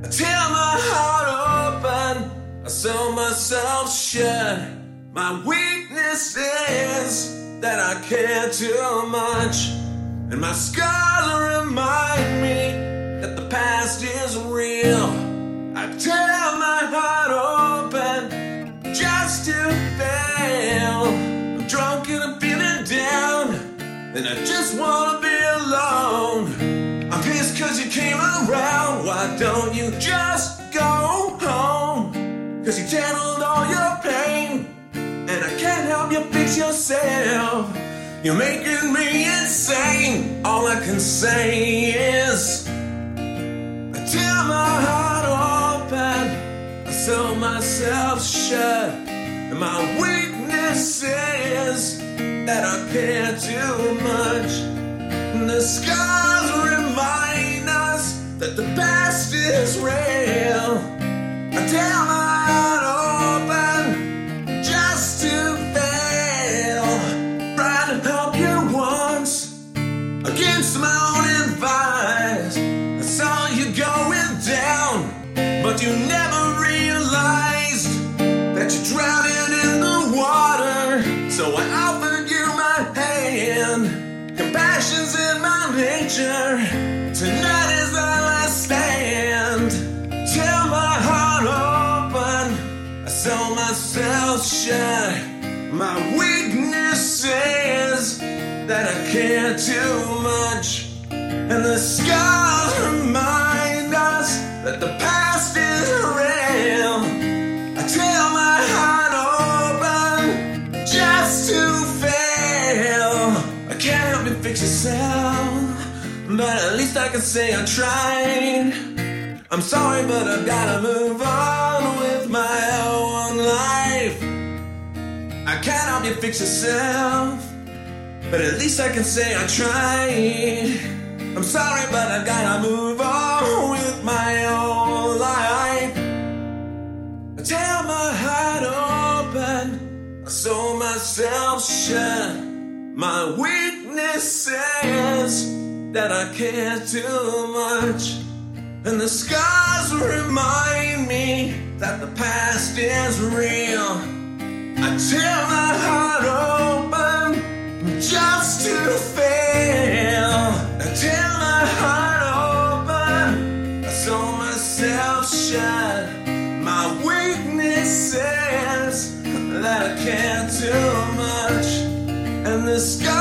I tear my heart open, I sew myself shut. My weakness is that I care too much, and my scars remind me that the past is real. I tear my heart open just to fail. I'm drunk and I'm feeling down, and I just wanna be alone. I'm pissed cause you came around. Why don't you just go home? Cause you channeled all your pain, and I can't help you fix yourself. You're making me insane. All I can say is, I tear my heart open, I sew myself shut, and my weakness is that I care too much. The scars So I offered you my hand. Compassion's in my nature. Tonight is our last stand. Till my heart open. I sew myself shut. My weakness is that I care too much. And the scars remind us that the past yourself, but at least I can say I tried. I'm sorry, but I've gotta move on with my own life. I can't help you fix yourself, but at least I can say I tried. I'm sorry, but I've gotta move on with my own life. I tear my heart open, I sew myself shut. My weakness is that I care too much, and the scars remind me that the past is real. I tear my heart open just to fail. I tear my heart open. I sew myself shut. My weakness is that I care too the scars